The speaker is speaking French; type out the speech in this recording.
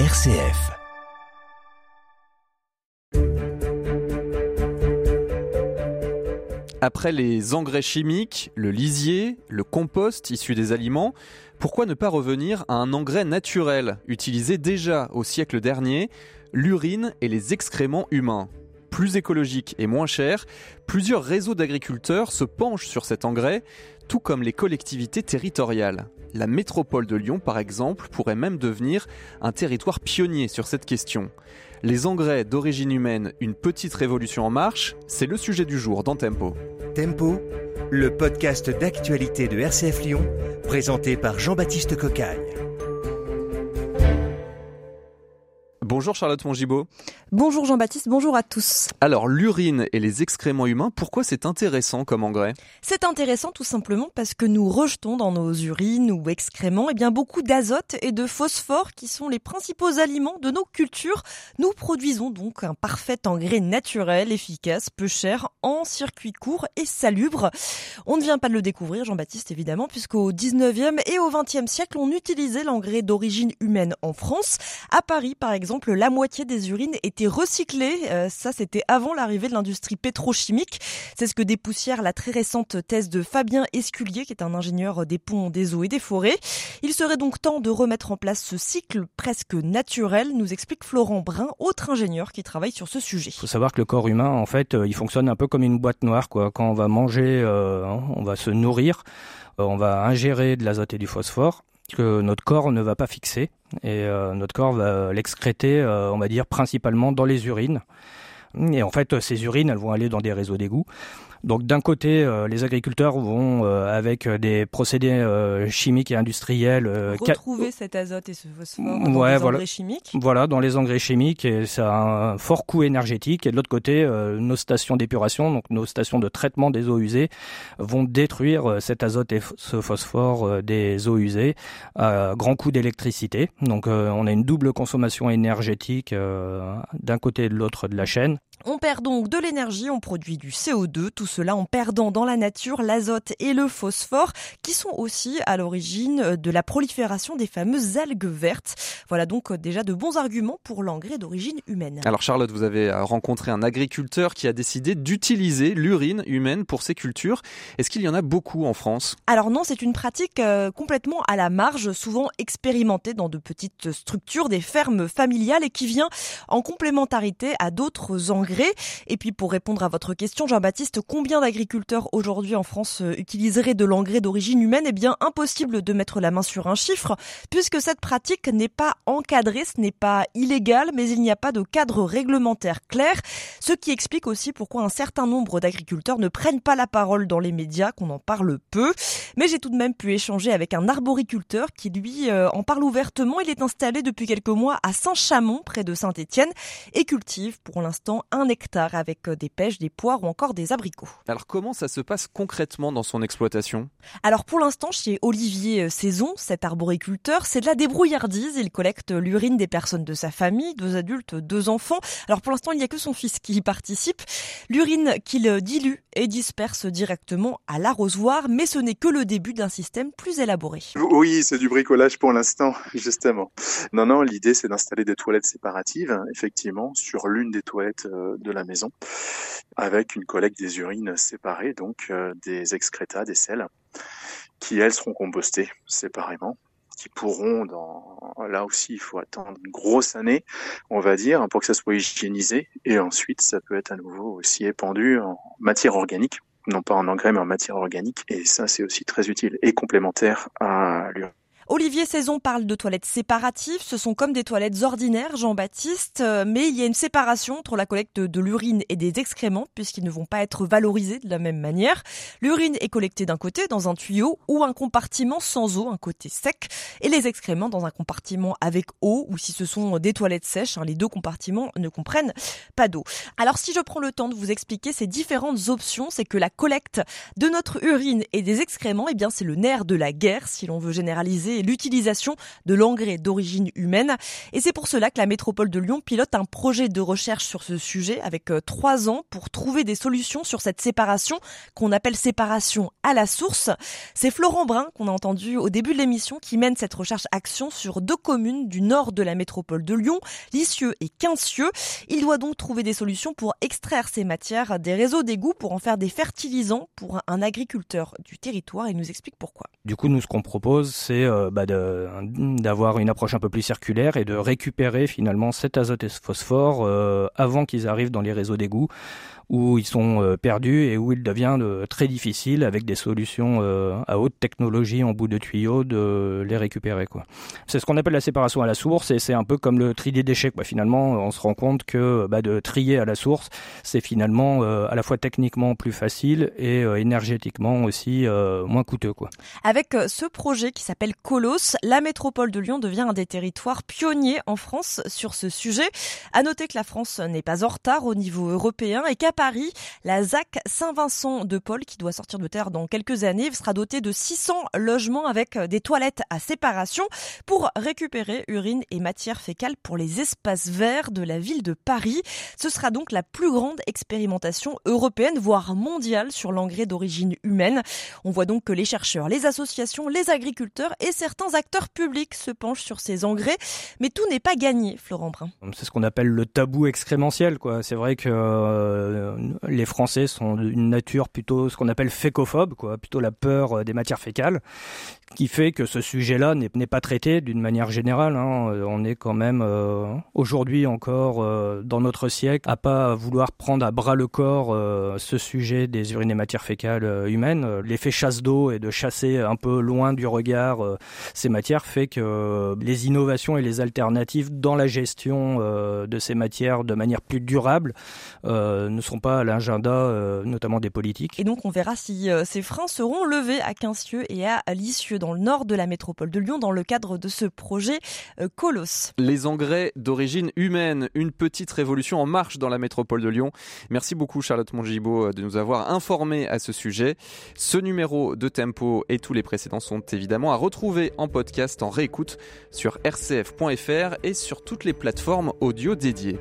RCF. Après les engrais chimiques, le lisier, le compost issu des aliments, pourquoi ne pas revenir à un engrais naturel utilisé déjà au siècle dernier, l'urine et les excréments humains? Plus écologique et moins cher, plusieurs réseaux d'agriculteurs se penchent sur cet engrais, tout comme les collectivités territoriales. La métropole de Lyon, par exemple, pourrait même devenir un territoire pionnier sur cette question. Les engrais d'origine humaine, une petite révolution en marche, c'est le sujet du jour dans Tempo. Tempo, le podcast d'actualité de RCF Lyon, présenté par Jean-Baptiste Cocagne. Bonjour Charlotte Mongibaud. Bonjour Jean-Baptiste, bonjour à tous. Alors l'urine et les excréments humains, pourquoi c'est intéressant comme engrais? C'est intéressant tout simplement parce que nous rejetons dans nos urines ou excréments eh bien, beaucoup d'azote et de phosphore qui sont les principaux aliments de nos cultures. Nous produisons donc un parfait engrais naturel, efficace, peu cher, en circuit court et salubre. On ne vient pas de le découvrir Jean-Baptiste évidemment puisqu'au 19e et au 20e siècle on utilisait l'engrais d'origine humaine en France. À Paris par exemple, la moitié des urines étaient recyclées. Euh, ça, c'était avant l'arrivée de l'industrie pétrochimique. C'est ce que dépoussière la très récente thèse de Fabien Esculier, qui est un ingénieur des ponts, des eaux et des forêts. Il serait donc temps de remettre en place ce cycle presque naturel, nous explique Florent Brun, autre ingénieur qui travaille sur ce sujet. Il faut savoir que le corps humain, en fait, euh, il fonctionne un peu comme une boîte noire. Quand on va manger, euh, hein, on va se nourrir, on va ingérer de l'azote et du phosphore que notre corps ne va pas fixer et euh, notre corps va l'excréter, euh, on va dire, principalement dans les urines. Et en fait, ces urines, elles vont aller dans des réseaux d'égouts. Donc d'un côté, euh, les agriculteurs vont, euh, avec des procédés euh, chimiques et industriels, retrouver cet azote et ce phosphore dans les voilà. engrais chimiques. Voilà, dans les engrais chimiques, et ça a un fort coût énergétique. Et de l'autre côté, nos stations d'épuration, donc nos stations de traitement des eaux usées, vont détruire cet azote et ce phosphore des eaux usées à grand coût d'électricité. Donc on a une double consommation énergétique d'un côté et de l'autre de la chaîne. On perd donc de l'énergie, on produit du CO2, tout cela en perdant dans la nature l'azote et le phosphore qui sont aussi à l'origine de la prolifération des fameuses algues vertes. Voilà donc déjà de bons arguments pour l'engrais d'origine humaine. Alors Charlotte, vous avez rencontré un agriculteur qui a décidé d'utiliser l'urine humaine pour ses cultures. Est-ce qu'il y en a beaucoup en France? Alors non, c'est une pratique euh, complètement à la marge, souvent expérimentée dans de petites structures, des fermes familiales et qui vient en complémentarité à d'autres engrais et puis pour répondre à votre question, Jean-Baptiste, combien d'agriculteurs aujourd'hui en France euh, utiliseraient de l'engrais d'origine humaine? Eh bien, impossible de mettre la main sur un chiffre, puisque cette pratique n'est pas encadrée, ce n'est pas illégal, mais il n'y a pas de cadre réglementaire clair, ce qui explique aussi pourquoi un certain nombre d'agriculteurs ne prennent pas la parole dans les médias, qu'on en parle peu. Mais j'ai tout de même pu échanger avec un arboriculteur qui, lui, euh, en parle ouvertement. Il est installé depuis quelques mois à Saint-Chamond, près de Saint-Étienne, et cultive pour l'instant un hectare avec euh, des pêches, des poires ou encore des abricots. Alors comment ça se passe concrètement dans son exploitation? Alors pour l'instant chez Olivier euh, Saison, cet arboriculteur, c'est de la débrouillardise. Il collecte l'urine des personnes de sa famille, deux adultes, deux enfants. Alors pour l'instant il n'y a que son fils qui y participe. L'urine qu'il dilue et disperse directement à l'arrosoir, mais ce n'est que le début d'un système plus élaboré. Oui, c'est du bricolage pour l'instant, justement. Non, non, l'idée c'est d'installer des toilettes séparatives, effectivement, sur l'une des toilettes euh, de la maison, avec une collecte des urines séparées, donc euh, des excrétas, des sels, qui elles seront compostées séparément qui pourront dans là aussi il faut attendre une grosse année on va dire pour que ça soit hygiénisé et ensuite ça peut être à nouveau aussi épandu en matière organique non pas en engrais mais en matière organique et ça c'est aussi très utile et complémentaire à l'urine Olivier Saison parle de toilettes séparatives. Ce sont comme des toilettes ordinaires, Jean-Baptiste, euh, mais il y a une séparation entre la collecte de l'urine et des excréments, puisqu'ils ne vont pas être valorisés de la même manière. L'urine est collectée d'un côté, dans un tuyau ou un compartiment sans eau, un côté sec, et les excréments dans un compartiment avec eau, ou si ce sont des toilettes sèches, hein, les deux compartiments ne comprennent pas d'eau. Alors si je prends le temps de vous expliquer ces différentes options, c'est que la collecte de notre urine et des excréments, eh bien c'est le nerf de la guerre, si l'on veut généraliser et l'utilisation de l'engrais d'origine humaine. Et c'est pour cela que la métropole de Lyon pilote un projet de recherche sur ce sujet avec euh, trois ans pour trouver des solutions sur cette séparation qu'on appelle séparation à la source. C'est Florent Brun qu'on a entendu au début de l'émission qui mène cette recherche action sur deux communes du nord de la métropole de Lyon, Lisieux et Quincieux. Il doit donc trouver des solutions pour extraire ces matières des réseaux d'égouts pour en faire des fertilisants pour un agriculteur du territoire. Il nous explique pourquoi. Du coup, nous, ce qu'on propose, c'est euh, bah, d'avoir une approche un peu plus circulaire et de récupérer finalement cet azote et ce phosphore euh, avant qu'ils arrivent dans les réseaux d'égouts où ils sont euh, perdus et où il devient euh, très difficile avec des solutions euh, à haute technologie en bout de tuyau de les récupérer. C'est ce qu'on appelle la séparation à la source et c'est un peu comme le tri des déchets. Finalement, on se rend compte que bah, de trier à la source, c'est finalement à la fois techniquement plus facile et énergétiquement aussi moins coûteux. Avec ce projet qui s'appelle Colos, la métropole de Lyon devient un des territoires pionniers en France sur ce sujet. À noter que la France n'est pas en retard au niveau européen et qu'à Paris, la ZAC Saint-Vincent de Paul, qui doit sortir de terre dans quelques années, sera dotée de 600 logements avec des toilettes à séparation pour récupérer urine et matière fécale pour les espaces verts de la ville de Paris. Ce sera donc la plus grande expérimentation européenne, voire mondiale, sur l'engrais d'origine humaine. On voit donc que les chercheurs, les associations, les agriculteurs et certains acteurs publics se penchent sur ces engrais. Mais tout n'est pas gagné, Florent Brun. C'est ce qu'on appelle le tabou excrémentiel. C'est vrai que euh, euh, les Français sont d'une nature plutôt ce qu'on appelle fécophobe, quoi, plutôt la peur euh, des matières fécales, qui fait que ce sujet-là n'est pas traité d'une manière générale. Hein. Euh, on est quand même aujourd'hui encore dans notre siècle à pas vouloir prendre à bras le corps ce sujet des urines et matières fécales humaines. L'effet chasse d'eau et de chasser un peu loin du regard ces matières fait que les innovations et les alternatives dans la gestion de ces matières de manière plus durable ne sont pas à l'agenda, euh, notamment des politiques. Et donc on verra si euh, ces freins seront levés à Quincieux et à Lisieux, dans le nord de la métropole de Lyon, dans le cadre de ce projet euh, Colos. Les engrais d'origine humaine, une petite révolution en marche dans la métropole de Lyon. Merci beaucoup Charlotte Mongibaud de nous avoir informés à ce sujet. Ce numéro de Tempo et tous les précédents sont évidemment à retrouver en podcast, en réécoute sur rcf.fr et sur toutes les plateformes audio dédiées.